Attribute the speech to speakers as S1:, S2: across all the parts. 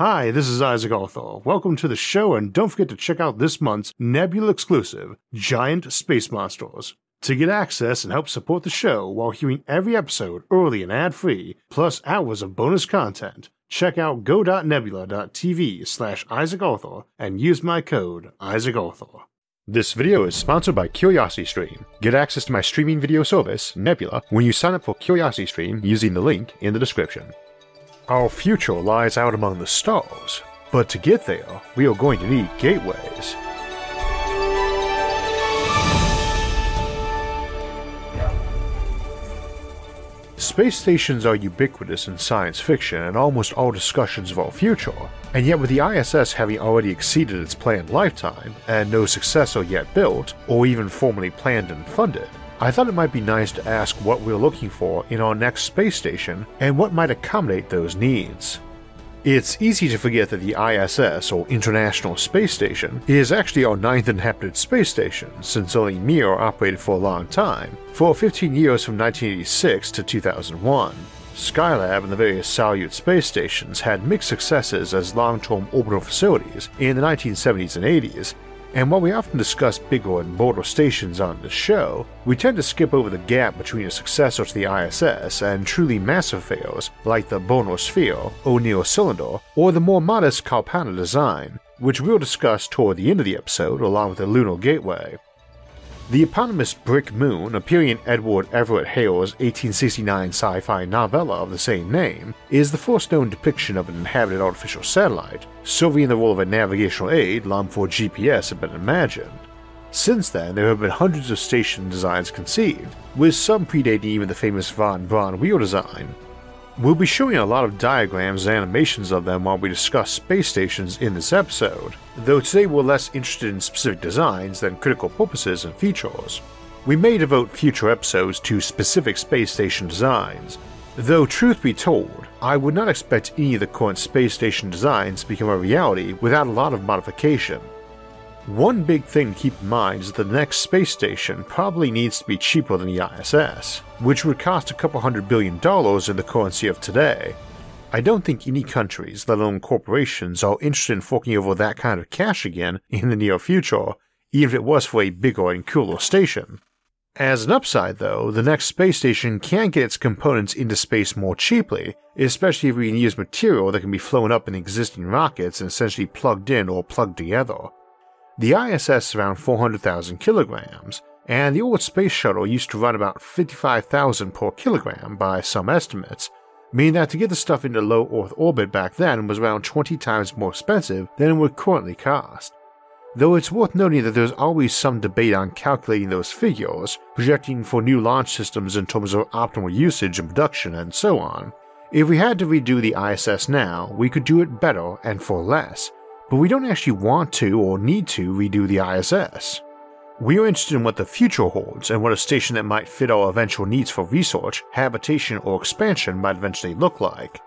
S1: Hi, this is Isaac Arthur. Welcome to the show, and don't forget to check out this month's Nebula exclusive, Giant Space Monsters. To get access and help support the show while hearing every episode early and ad free, plus hours of bonus content, check out go.nebula.tv slash Isaac Arthur and use my code Isaac Arthur. This video is sponsored by CuriosityStream. Get access to my streaming video service, Nebula, when you sign up for CuriosityStream using the link in the description. Our future lies out among the stars, but to get there, we are going to need gateways. Space stations are ubiquitous in science fiction and almost all discussions of our future, and yet with the ISS having already exceeded its planned lifetime, and no successor yet built, or even formally planned and funded, I thought it might be nice to ask what we're looking for in our next space station and what might accommodate those needs. It's easy to forget that the ISS, or International Space Station, is actually our ninth inhabited space station, since only Mir operated for a long time, for 15 years from 1986 to 2001. Skylab and the various Salyut space stations had mixed successes as long term orbital facilities in the 1970s and 80s, and while we often discuss bigger and bolder stations on the show, we tend to skip over the gap between a successor to the ISS and truly massive fails like the Bernal Sphere, O'Neill Cylinder, or the more modest Kalpana design, which we'll discuss toward the end of the episode along with the Lunar Gateway. The eponymous Brick Moon, appearing in Edward Everett Hale's 1869 sci fi novella of the same name, is the first known depiction of an inhabited artificial satellite, serving the role of a navigational aid long before GPS had been imagined. Since then, there have been hundreds of station designs conceived, with some predating even the famous von Braun wheel design, We'll be showing a lot of diagrams and animations of them while we discuss space stations in this episode, though today we're less interested in specific designs than critical purposes and features. We may devote future episodes to specific space station designs, though truth be told, I would not expect any of the current space station designs to become a reality without a lot of modification. One big thing to keep in mind is that the next space station probably needs to be cheaper than the ISS, which would cost a couple hundred billion dollars in the currency of today. I don't think any countries, let alone corporations, are interested in forking over that kind of cash again in the near future, even if it was for a bigger and cooler station. As an upside, though, the next space station can get its components into space more cheaply, especially if we can use material that can be flown up in existing rockets and essentially plugged in or plugged together. The ISS is around 400,000 kilograms, and the old space shuttle used to run about 55,000 per kilogram by some estimates, meaning that to get the stuff into low Earth orbit back then was around 20 times more expensive than it would currently cost. Though it's worth noting that there's always some debate on calculating those figures, projecting for new launch systems in terms of optimal usage and production and so on. If we had to redo the ISS now, we could do it better and for less, but we don't actually want to or need to redo the ISS. We are interested in what the future holds and what a station that might fit our eventual needs for research, habitation, or expansion might eventually look like.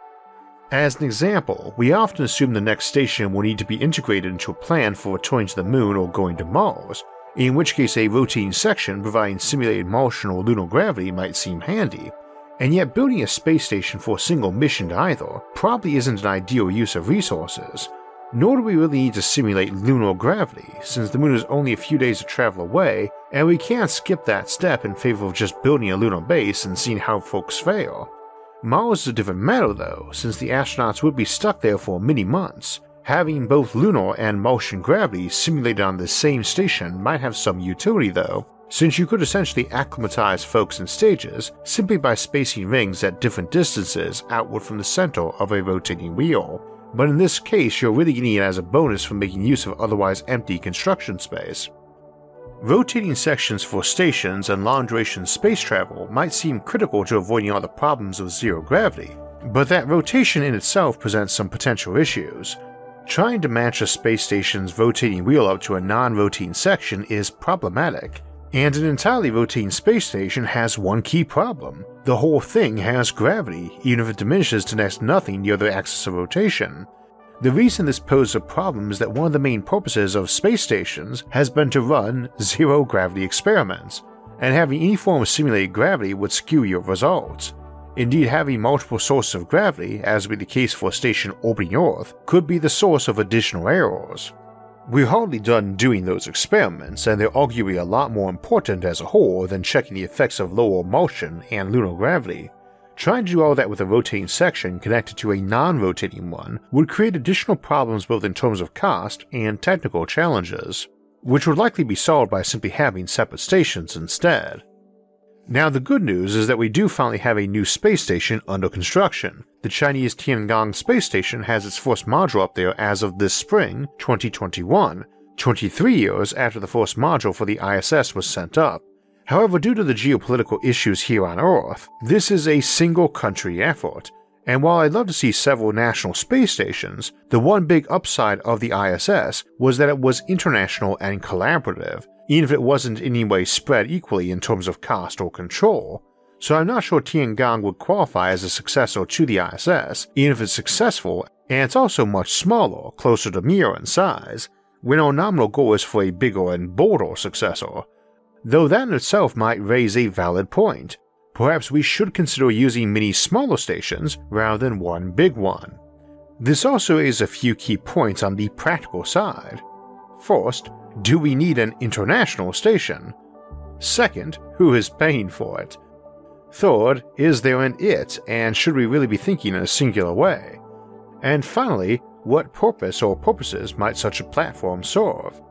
S1: As an example, we often assume the next station will need to be integrated into a plan for returning to the moon or going to Mars, in which case a rotating section providing simulated Martian or lunar gravity might seem handy, and yet building a space station for a single mission to either probably isn't an ideal use of resources, nor do we really need to simulate lunar gravity, since the moon is only a few days of travel away, and we can't skip that step in favor of just building a lunar base and seeing how folks fare. Mars is a different matter though, since the astronauts would be stuck there for many months. Having both lunar and Martian gravity simulated on the same station might have some utility though, since you could essentially acclimatize folks in stages simply by spacing rings at different distances outward from the center of a rotating wheel but in this case you're really getting it as a bonus for making use of otherwise empty construction space. Rotating sections for stations and long duration space travel might seem critical to avoiding all the problems of zero gravity, but that rotation in itself presents some potential issues. Trying to match a space station's rotating wheel up to a non rotating section is problematic, and an entirely rotating space station has one key problem the whole thing has gravity, even if it diminishes to next nothing near the axis of rotation. The reason this poses a problem is that one of the main purposes of space stations has been to run zero gravity experiments, and having any form of simulated gravity would skew your results. Indeed, having multiple sources of gravity, as would be the case for a station orbiting Earth, could be the source of additional errors. We're hardly done doing those experiments, and they're arguably a lot more important as a whole than checking the effects of lower motion and lunar gravity. Trying to do all that with a rotating section connected to a non rotating one would create additional problems both in terms of cost and technical challenges, which would likely be solved by simply having separate stations instead. Now, the good news is that we do finally have a new space station under construction. The Chinese Tiangong space station has its first module up there as of this spring, 2021, 23 years after the first module for the ISS was sent up. However, due to the geopolitical issues here on Earth, this is a single country effort, and while I'd love to see several national space stations, the one big upside of the ISS was that it was international and collaborative, even if it wasn't in any way spread equally in terms of cost or control. So I'm not sure Tiangong would qualify as a successor to the ISS, even if it's successful, and it's also much smaller, closer to Mir in size, when our nominal goal is for a bigger and bolder successor. Though that in itself might raise a valid point. Perhaps we should consider using many smaller stations rather than one big one. This also raises a few key points on the practical side. First, do we need an international station? Second, who is paying for it? Third, is there an it, and should we really be thinking in a singular way? And finally, what purpose or purposes might such a platform serve?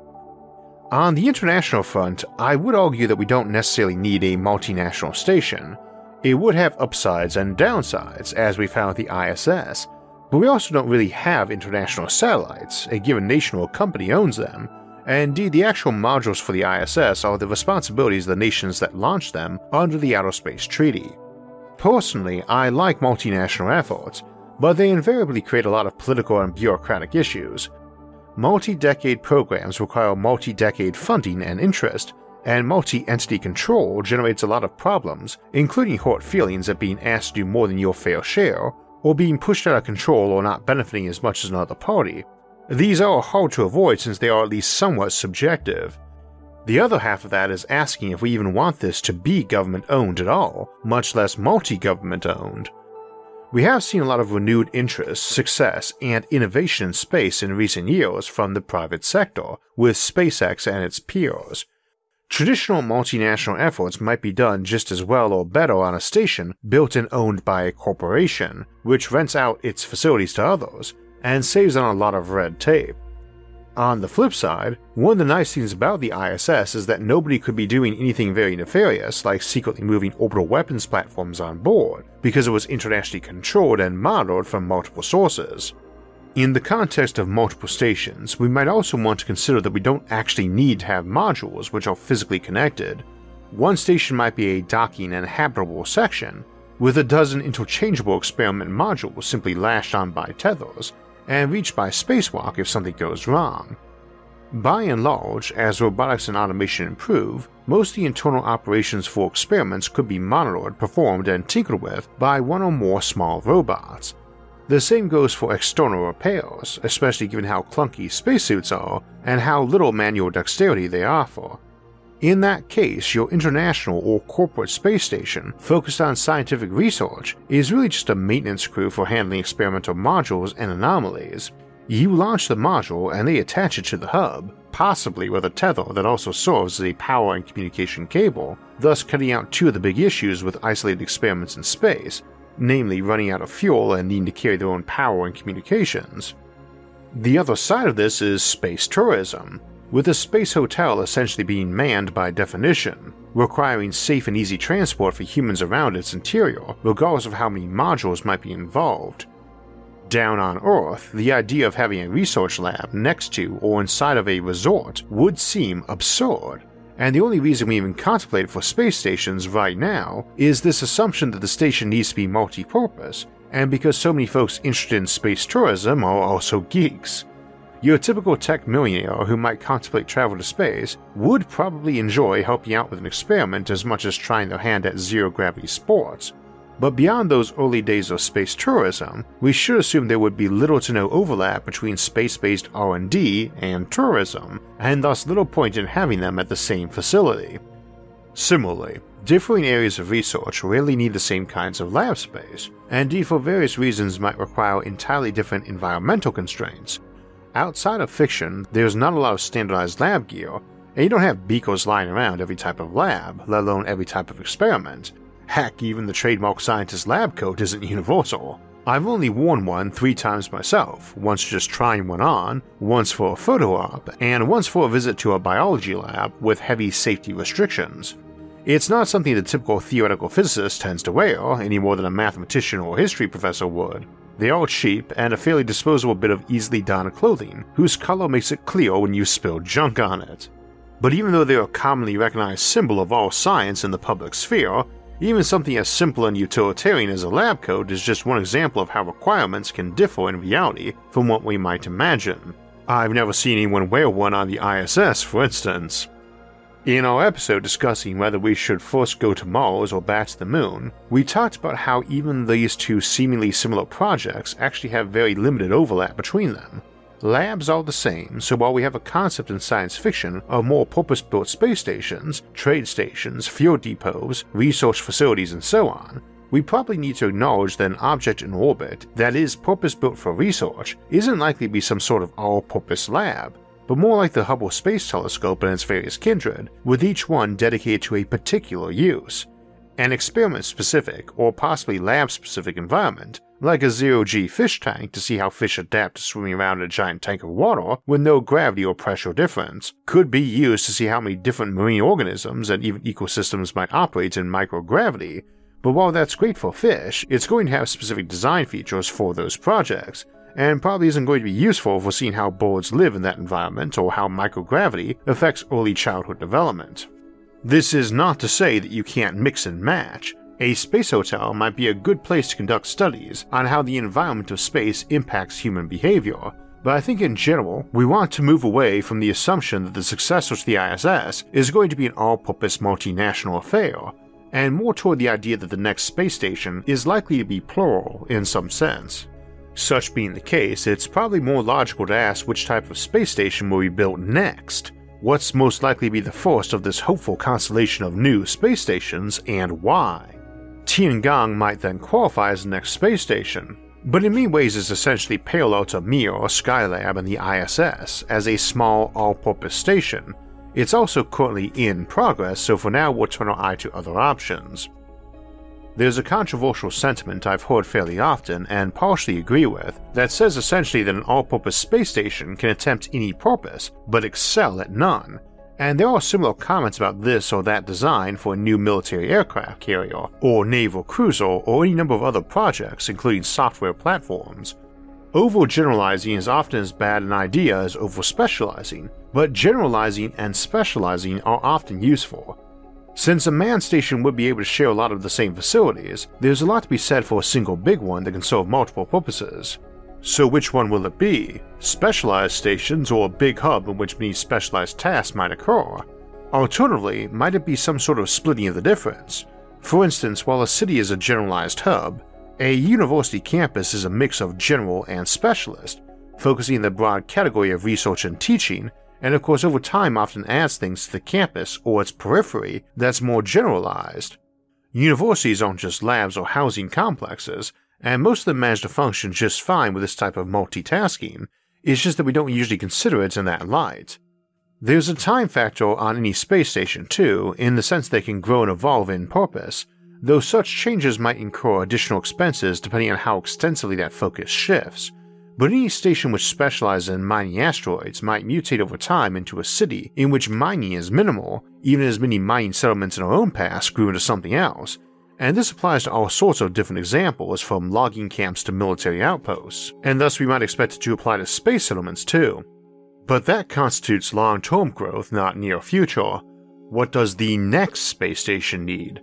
S1: On the international front, I would argue that we don't necessarily need a multinational station. It would have upsides and downsides, as we found with the ISS, but we also don't really have international satellites, a given nation or company owns them, and indeed the actual modules for the ISS are the responsibilities of the nations that launch them under the Outer Space Treaty. Personally, I like multinational efforts, but they invariably create a lot of political and bureaucratic issues. Multi decade programs require multi decade funding and interest, and multi entity control generates a lot of problems, including hurt feelings at being asked to do more than your fair share, or being pushed out of control or not benefiting as much as another party, these are hard to avoid since they are at least somewhat subjective. The other half of that is asking if we even want this to be government owned at all, much less multi government owned. We have seen a lot of renewed interest, success, and innovation in space in recent years from the private sector, with SpaceX and its peers. Traditional multinational efforts might be done just as well or better on a station built and owned by a corporation, which rents out its facilities to others, and saves on a lot of red tape. On the flip side, one of the nice things about the ISS is that nobody could be doing anything very nefarious like secretly moving orbital weapons platforms on board, because it was internationally controlled and monitored from multiple sources. In the context of multiple stations, we might also want to consider that we don't actually need to have modules which are physically connected. One station might be a docking and habitable section, with a dozen interchangeable experiment modules simply lashed on by tethers, and reached by spacewalk if something goes wrong. By and large, as robotics and automation improve, most of the internal operations for experiments could be monitored, performed, and tinkered with by one or more small robots. The same goes for external repairs, especially given how clunky spacesuits are and how little manual dexterity they offer. In that case, your international or corporate space station focused on scientific research is really just a maintenance crew for handling experimental modules and anomalies. You launch the module and they attach it to the hub, possibly with a tether that also serves as a power and communication cable, thus cutting out two of the big issues with isolated experiments in space, namely running out of fuel and needing to carry their own power and communications. The other side of this is space tourism, with a space hotel essentially being manned by definition, requiring safe and easy transport for humans around its interior, regardless of how many modules might be involved. Down on Earth, the idea of having a research lab next to or inside of a resort would seem absurd, and the only reason we even contemplate for space stations right now is this assumption that the station needs to be multi purpose, and because so many folks interested in space tourism are also geeks, your typical tech millionaire who might contemplate travel to space would probably enjoy helping out with an experiment as much as trying their hand at zero gravity sports. But beyond those early days of space tourism, we should assume there would be little to no overlap between space-based R&D and tourism, and thus little point in having them at the same facility. Similarly, differing areas of research rarely need the same kinds of lab space, and for various reasons might require entirely different environmental constraints. Outside of fiction, there's not a lot of standardized lab gear, and you don't have beakers lying around every type of lab, let alone every type of experiment. Heck, even the trademark scientist lab coat isn't universal. I've only worn one three times myself, once just trying one on, once for a photo op, and once for a visit to a biology lab with heavy safety restrictions. It's not something the typical theoretical physicist tends to wear any more than a mathematician or history professor would. They are cheap and a fairly disposable bit of easily donned clothing, whose color makes it clear when you spill junk on it. But even though they are a commonly recognized symbol of all science in the public sphere, even something as simple and utilitarian as a lab coat is just one example of how requirements can differ in reality from what we might imagine. I've never seen anyone wear one on the ISS, for instance. In our episode discussing whether we should first go to Mars or back to the moon, we talked about how even these two seemingly similar projects actually have very limited overlap between them, Labs are the same, so while we have a concept in science fiction of more purpose built space stations, trade stations, fuel depots, research facilities, and so on, we probably need to acknowledge that an object in orbit that is purpose built for research isn't likely to be some sort of all purpose lab, but more like the Hubble Space Telescope and its various kindred, with each one dedicated to a particular use. An experiment specific, or possibly lab specific environment like a zero G fish tank to see how fish adapt to swimming around in a giant tank of water with no gravity or pressure difference, could be used to see how many different marine organisms and even ecosystems might operate in microgravity. But while that's great for fish, it's going to have specific design features for those projects, and probably isn't going to be useful for seeing how birds live in that environment or how microgravity affects early childhood development. This is not to say that you can't mix and match, a space hotel might be a good place to conduct studies on how the environment of space impacts human behavior, but I think in general, we want to move away from the assumption that the successor to the ISS is going to be an all purpose multinational affair, and more toward the idea that the next space station is likely to be plural in some sense. Such being the case, it's probably more logical to ask which type of space station will be built next. What's most likely to be the first of this hopeful constellation of new space stations, and why? Tiangong might then qualify as the next space station, but in many ways is essentially parallel to Mir or Skylab and the ISS as a small all-purpose station. It's also currently in progress, so for now we'll turn our eye to other options. There's a controversial sentiment I've heard fairly often and partially agree with that says essentially that an all purpose space station can attempt any purpose but excel at none, and there are similar comments about this or that design for a new military aircraft carrier, or naval cruiser, or any number of other projects, including software platforms. Overgeneralizing is often as bad an idea as overspecializing, but generalizing and specializing are often useful. Since a manned station would be able to share a lot of the same facilities, there's a lot to be said for a single big one that can serve multiple purposes. So, which one will it be? Specialized stations or a big hub in which many specialized tasks might occur? Alternatively, might it be some sort of splitting of the difference? For instance, while a city is a generalized hub, a university campus is a mix of general and specialist, focusing the broad category of research and teaching, and of course over time often adds things to the campus or its periphery that's more generalized. Universities aren't just labs or housing complexes, and most of them manage to function just fine with this type of multitasking, it's just that we don't usually consider it in that light. There's a time factor on any space station too, in the sense they can grow and evolve in purpose, though such changes might incur additional expenses depending on how extensively that focus shifts. But any station which specializes in mining asteroids might mutate over time into a city in which mining is minimal, even as many mining settlements in our own past grew into something else, and this applies to all sorts of different examples from logging camps to military outposts, and thus we might expect it to apply to space settlements too. But that constitutes long term growth, not near future. What does the next space station need?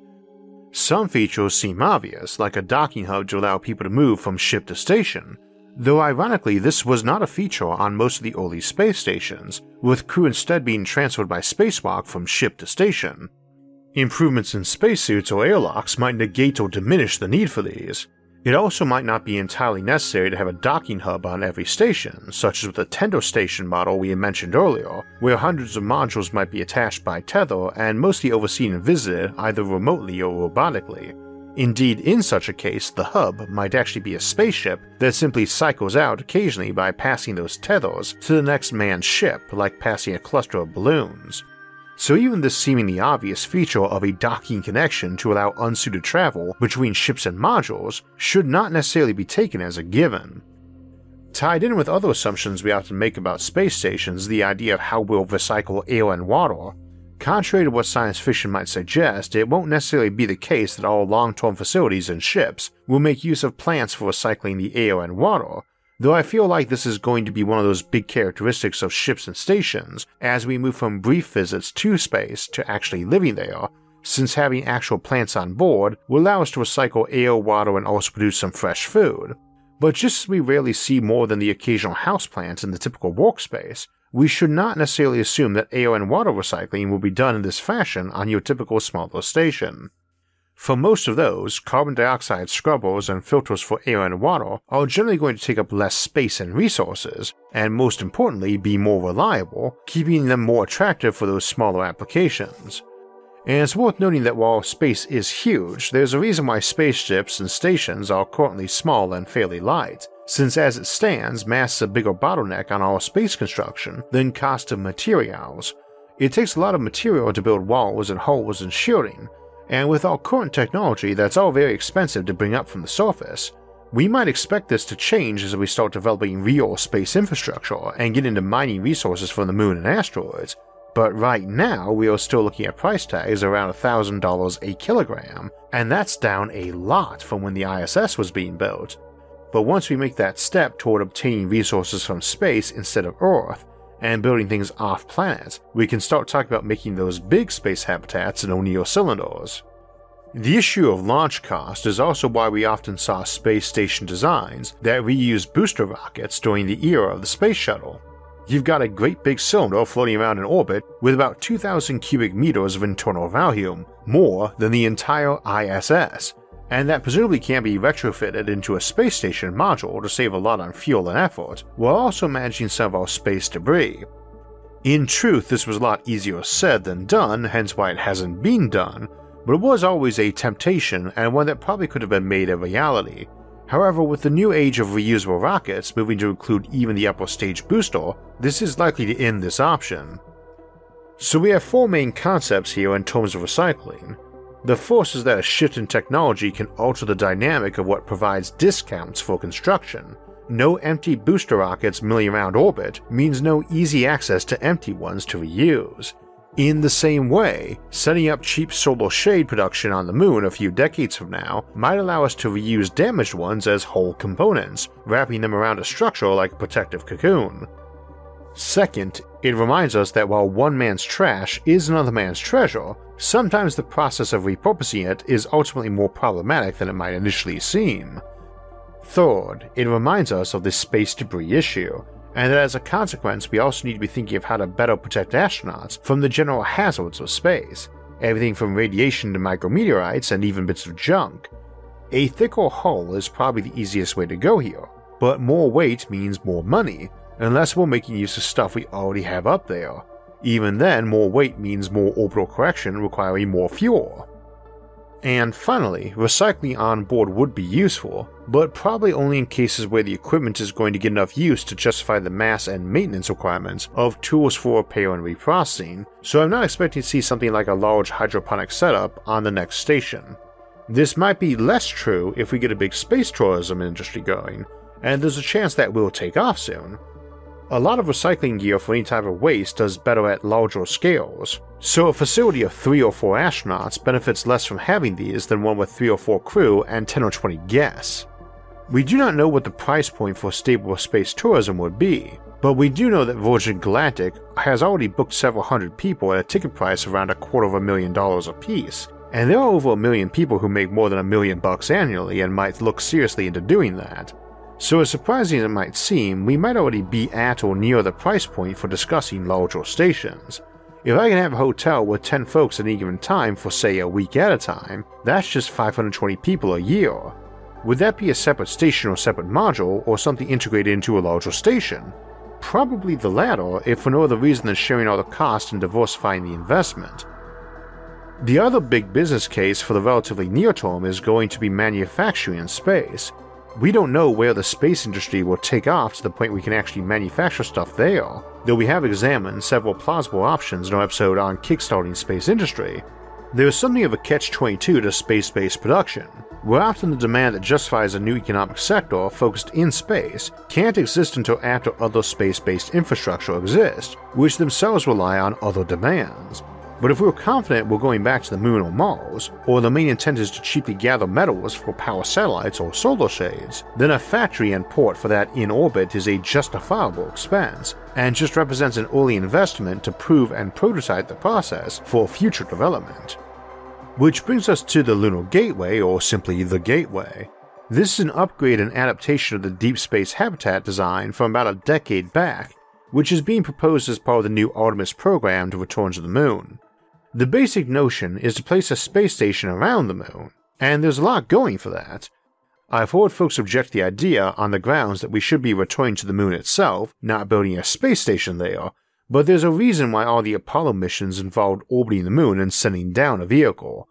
S1: Some features seem obvious, like a docking hub to allow people to move from ship to station, though ironically, this was not a feature on most of the early space stations, with crew instead being transferred by spacewalk from ship to station. Improvements in spacesuits or airlocks might negate or diminish the need for these. It also might not be entirely necessary to have a docking hub on every station, such as with the Tendo Station model we mentioned earlier, where hundreds of modules might be attached by tether and mostly overseen and visited either remotely or robotically. Indeed, in such a case, the hub might actually be a spaceship that simply cycles out occasionally by passing those tethers to the next manned ship, like passing a cluster of balloons. So even this seemingly obvious feature of a docking connection to allow unsuited travel between ships and modules should not necessarily be taken as a given. Tied in with other assumptions we often make about space stations, the idea of how we'll recycle air and water. Contrary to what science fiction might suggest, it won't necessarily be the case that all long term facilities and ships will make use of plants for recycling the air and water, though I feel like this is going to be one of those big characteristics of ships and stations as we move from brief visits to space to actually living there, since having actual plants on board will allow us to recycle air, water, and also produce some fresh food. But just as we rarely see more than the occasional houseplant in the typical workspace, we should not necessarily assume that and water recycling will be done in this fashion on your typical smaller station. For most of those, carbon dioxide scrubbers and filters for air and water are generally going to take up less space and resources, and most importantly, be more reliable, keeping them more attractive for those smaller applications. And it's worth noting that while space is huge, there's a reason why spaceships and stations are currently small and fairly light, since as it stands, mass is a bigger bottleneck on all space construction than cost of materials. It takes a lot of material to build walls and hulls and shielding, and with our current technology that's all very expensive to bring up from the surface, we might expect this to change as we start developing real space infrastructure and get into mining resources from the moon and asteroids, but right now we are still looking at price tags around $1,000 a kilogram, and that's down a lot from when the ISS was being built. But once we make that step toward obtaining resources from space instead of Earth, and building things off planet, we can start talking about making those big space habitats in O'Neill cylinders. The issue of launch cost is also why we often saw space station designs that reused booster rockets during the era of the space shuttle. You've got a great big cylinder floating around in orbit with about 2,000 cubic meters of internal volume, more than the entire ISS, and that presumably can be retrofitted into a space station module to save a lot on fuel and effort, while also managing some of our space debris. In truth, this was a lot easier said than done, hence why it hasn't been done, but it was always a temptation and one that probably could have been made a reality. However, with the new age of reusable rockets moving to include even the upper stage booster, this is likely to end this option. So we have four main concepts here in terms of recycling. The force is that a shift in technology can alter the dynamic of what provides discounts for construction. No empty booster rockets milling around orbit means no easy access to empty ones to reuse. In the same way, setting up cheap solar shade production on the moon a few decades from now might allow us to reuse damaged ones as whole components, wrapping them around a structure like a protective cocoon. Second, it reminds us that while one man's trash is another man's treasure, sometimes the process of repurposing it is ultimately more problematic than it might initially seem. Third, it reminds us of this space debris issue, and that as a consequence, we also need to be thinking of how to better protect astronauts from the general hazards of space, everything from radiation to micrometeorites and even bits of junk. A thicker hull is probably the easiest way to go here, but more weight means more money, unless we're making use of stuff we already have up there, even then, more weight means more orbital correction requiring more fuel. And finally, recycling on board would be useful, but probably only in cases where the equipment is going to get enough use to justify the mass and maintenance requirements of tools for repair and reprocessing, so I'm not expecting to see something like a large hydroponic setup on the next station. This might be less true if we get a big space tourism industry going, and there's a chance that will take off soon, a lot of recycling gear for any type of waste does better at larger scales, so a facility of 3 or 4 astronauts benefits less from having these than one with 3 or 4 crew and 10 or 20 guests. We do not know what the price point for stable space tourism would be, but we do know that Virgin Galactic has already booked several hundred people at a ticket price around a quarter of a million dollars apiece, and there are over a million people who make more than a million bucks annually and might look seriously into doing that. So, as surprising as it might seem, we might already be at or near the price point for discussing larger stations. If I can have a hotel with 10 folks at any given time for, say, a week at a time, that's just 520 people a year. Would that be a separate station or separate module, or something integrated into a larger station? Probably the latter, if for no other reason than sharing all the cost and diversifying the investment. The other big business case for the relatively near term is going to be manufacturing in space. We don't know where the space industry will take off to the point we can actually manufacture stuff there, though we have examined several plausible options in our episode on kickstarting space industry. There is something of a catch 22 to space based production where often the demand that justifies a new economic sector focused in space can't exist until after other space based infrastructure exists, which themselves rely on other demands. But if we're confident we're going back to the moon or Mars, or the main intent is to cheaply gather metals for power satellites or solar shades, then a factory and port for that in orbit is a justifiable expense, and just represents an early investment to prove and prototype the process for future development. Which brings us to the Lunar Gateway, or simply the Gateway. This is an upgrade and adaptation of the Deep Space Habitat design from about a decade back, which is being proposed as part of the new Artemis program to return to the Moon. The basic notion is to place a space station around the Moon, and there's a lot going for that. I've heard folks object the idea on the grounds that we should be returning to the Moon itself, not building a space station there, but there's a reason why all the Apollo missions involved orbiting the moon and sending down a vehicle.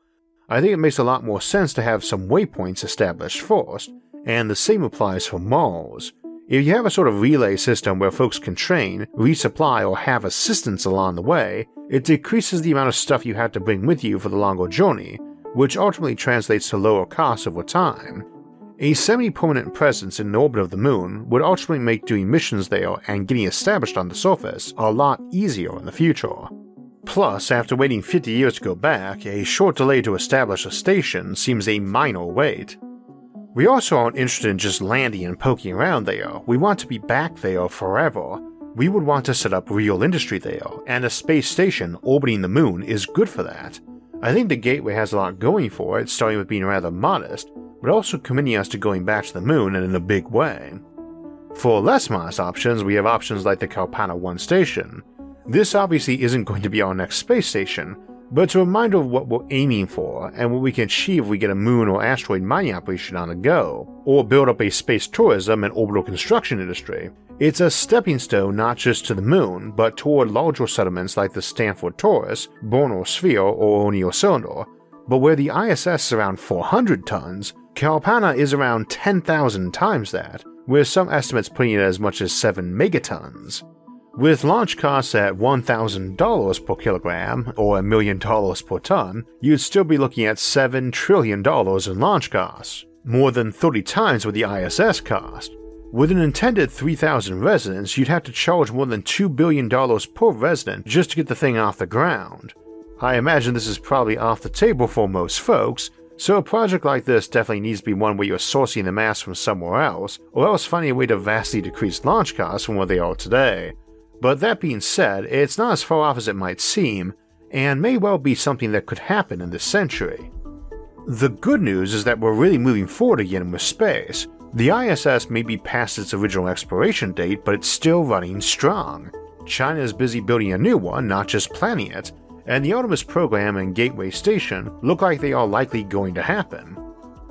S1: I think it makes a lot more sense to have some waypoints established first, and the same applies for Mars. If you have a sort of relay system where folks can train, resupply, or have assistance along the way, it decreases the amount of stuff you have to bring with you for the longer journey, which ultimately translates to lower costs over time, a semi permanent presence in the orbit of the moon would ultimately make doing missions there and getting established on the surface a lot easier in the future. Plus, after waiting 50 years to go back, a short delay to establish a station seems a minor wait. We also aren't interested in just landing and poking around there, we want to be back there forever. We would want to set up real industry there, and a space station orbiting the moon is good for that. I think the Gateway has a lot going for it, starting with being rather modest, but also committing us to going back to the moon and in a big way. For less modest options, we have options like the Kalpana 1 station. This obviously isn't going to be our next space station, but it's a reminder of what we're aiming for and what we can achieve if we get a moon or asteroid mining operation on the go, or build up a space tourism and orbital construction industry. It's a stepping stone not just to the moon, but toward larger settlements like the Stanford Torus, Bernal Sphere, or O'Neill Cylinder. But where the ISS is around 400 tons, Kalpana is around 10,000 times that, with some estimates putting it as much as 7 megatons. With launch costs at $1,000 per kilogram, or a million dollars per ton, you'd still be looking at $7 trillion in launch costs, more than 30 times what the ISS cost. With an intended 3,000 residents, you'd have to charge more than $2 billion per resident just to get the thing off the ground. I imagine this is probably off the table for most folks, so a project like this definitely needs to be one where you're sourcing the mass from somewhere else, or else finding a way to vastly decrease launch costs from where they are today. But that being said, it's not as far off as it might seem, and may well be something that could happen in this century. The good news is that we're really moving forward again with space. The ISS may be past its original expiration date, but it's still running strong. China is busy building a new one, not just planning it, and the Artemis program and Gateway Station look like they are likely going to happen.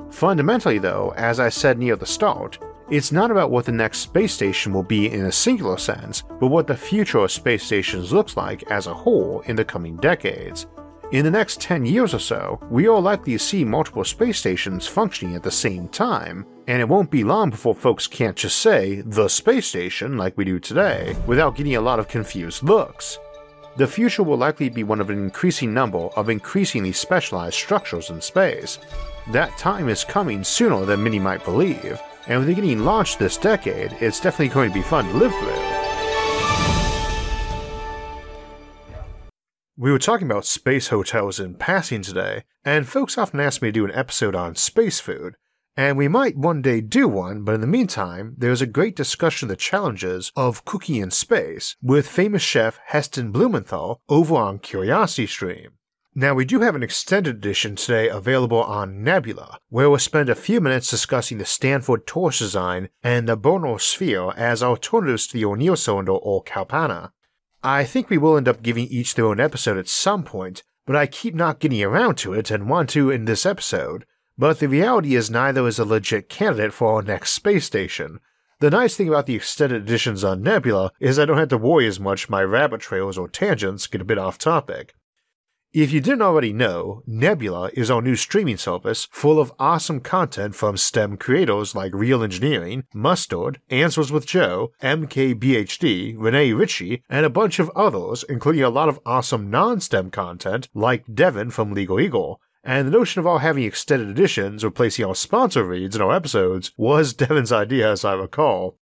S1: Fundamentally, though, as I said near the start, it's not about what the next space station will be in a singular sense, but what the future of space stations looks like as a whole in the coming decades. In the next 10 years or so, we are likely to see multiple space stations functioning at the same time, and it won't be long before folks can't just say the space station like we do today without getting a lot of confused looks the future will likely be one of an increasing number of increasingly specialized structures in space. That time is coming sooner than many might believe, and with it getting launched this decade, it's definitely going to be fun to live through. We were talking about space hotels in passing today, and folks often ask me to do an episode on space food, and we might one day do one, but in the meantime, there's a great discussion of the challenges of cooking in space with famous chef Heston Blumenthal over on Curiosity Stream. Now, we do have an extended edition today available on Nebula, where we'll spend a few minutes discussing the Stanford Torus design and the Bernal Sphere as alternatives to the O'Neill cylinder or Kalpana. I think we will end up giving each their own episode at some point, but I keep not getting around to it and want to in this episode, but the reality is neither is a legit candidate for our next space station. The nice thing about the extended editions on Nebula is I don't have to worry as much my rabbit trails or tangents get a bit off topic. If you didn't already know, Nebula is our new streaming service full of awesome content from STEM creators like Real Engineering, Mustard, Answers with Joe, MKBHD, Rene Ritchie, and a bunch of others, including a lot of awesome non STEM content like Devin from Legal Eagle. And the notion of all having extended editions replacing our sponsor reads in our episodes was Devin's idea, as I recall.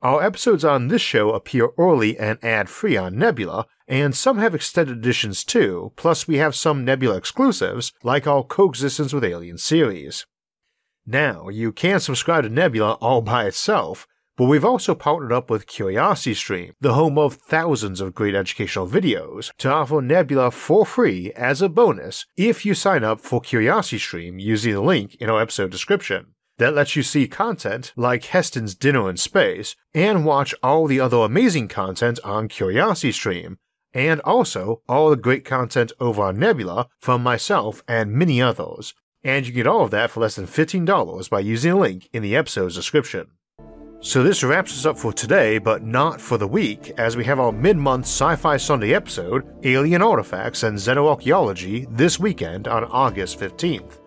S1: Our episodes on this show appear early and ad free on Nebula, and some have extended editions too, plus we have some Nebula exclusives, like our Coexistence with Aliens series. Now, you can subscribe to Nebula all by itself, but we've also partnered up with CuriosityStream, the home of thousands of great educational videos, to offer Nebula for free as a bonus if you sign up for CuriosityStream using the link in our episode description that lets you see content like Heston's Dinner in Space and watch all the other amazing content on CuriosityStream, and also all the great content over on Nebula from myself and many others. And you get all of that for less than $15 by using the link in the episode's description. So this wraps us up for today, but not for the week, as we have our mid-month Sci-Fi Sunday episode, Alien Artifacts and Xenoarchaeology, this weekend on August 15th.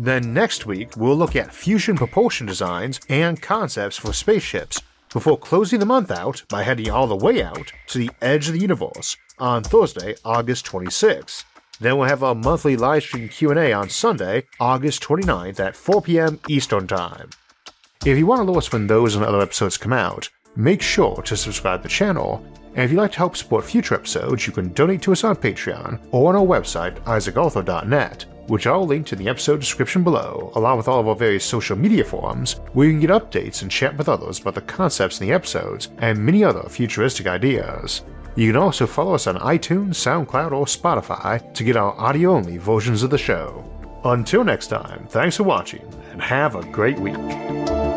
S1: Then next week, we'll look at fusion propulsion designs and concepts for spaceships before closing the month out by heading all the way out to the edge of the universe on Thursday, August 26th. Then we'll have a monthly live stream Q&A on Sunday, August 29th at 4 p.m. Eastern Time. If you want to know us when those and other episodes come out, make sure to subscribe to the channel, and if you'd like to help support future episodes, you can donate to us on Patreon or on our website, isaacarthur.net which I'll link to in the episode description below, along with all of our various social media forums, where you can get updates and chat with others about the concepts in the episodes and many other futuristic ideas. You can also follow us on iTunes, SoundCloud, or Spotify to get our audio only versions of the show. Until next time, thanks for watching and have a great week.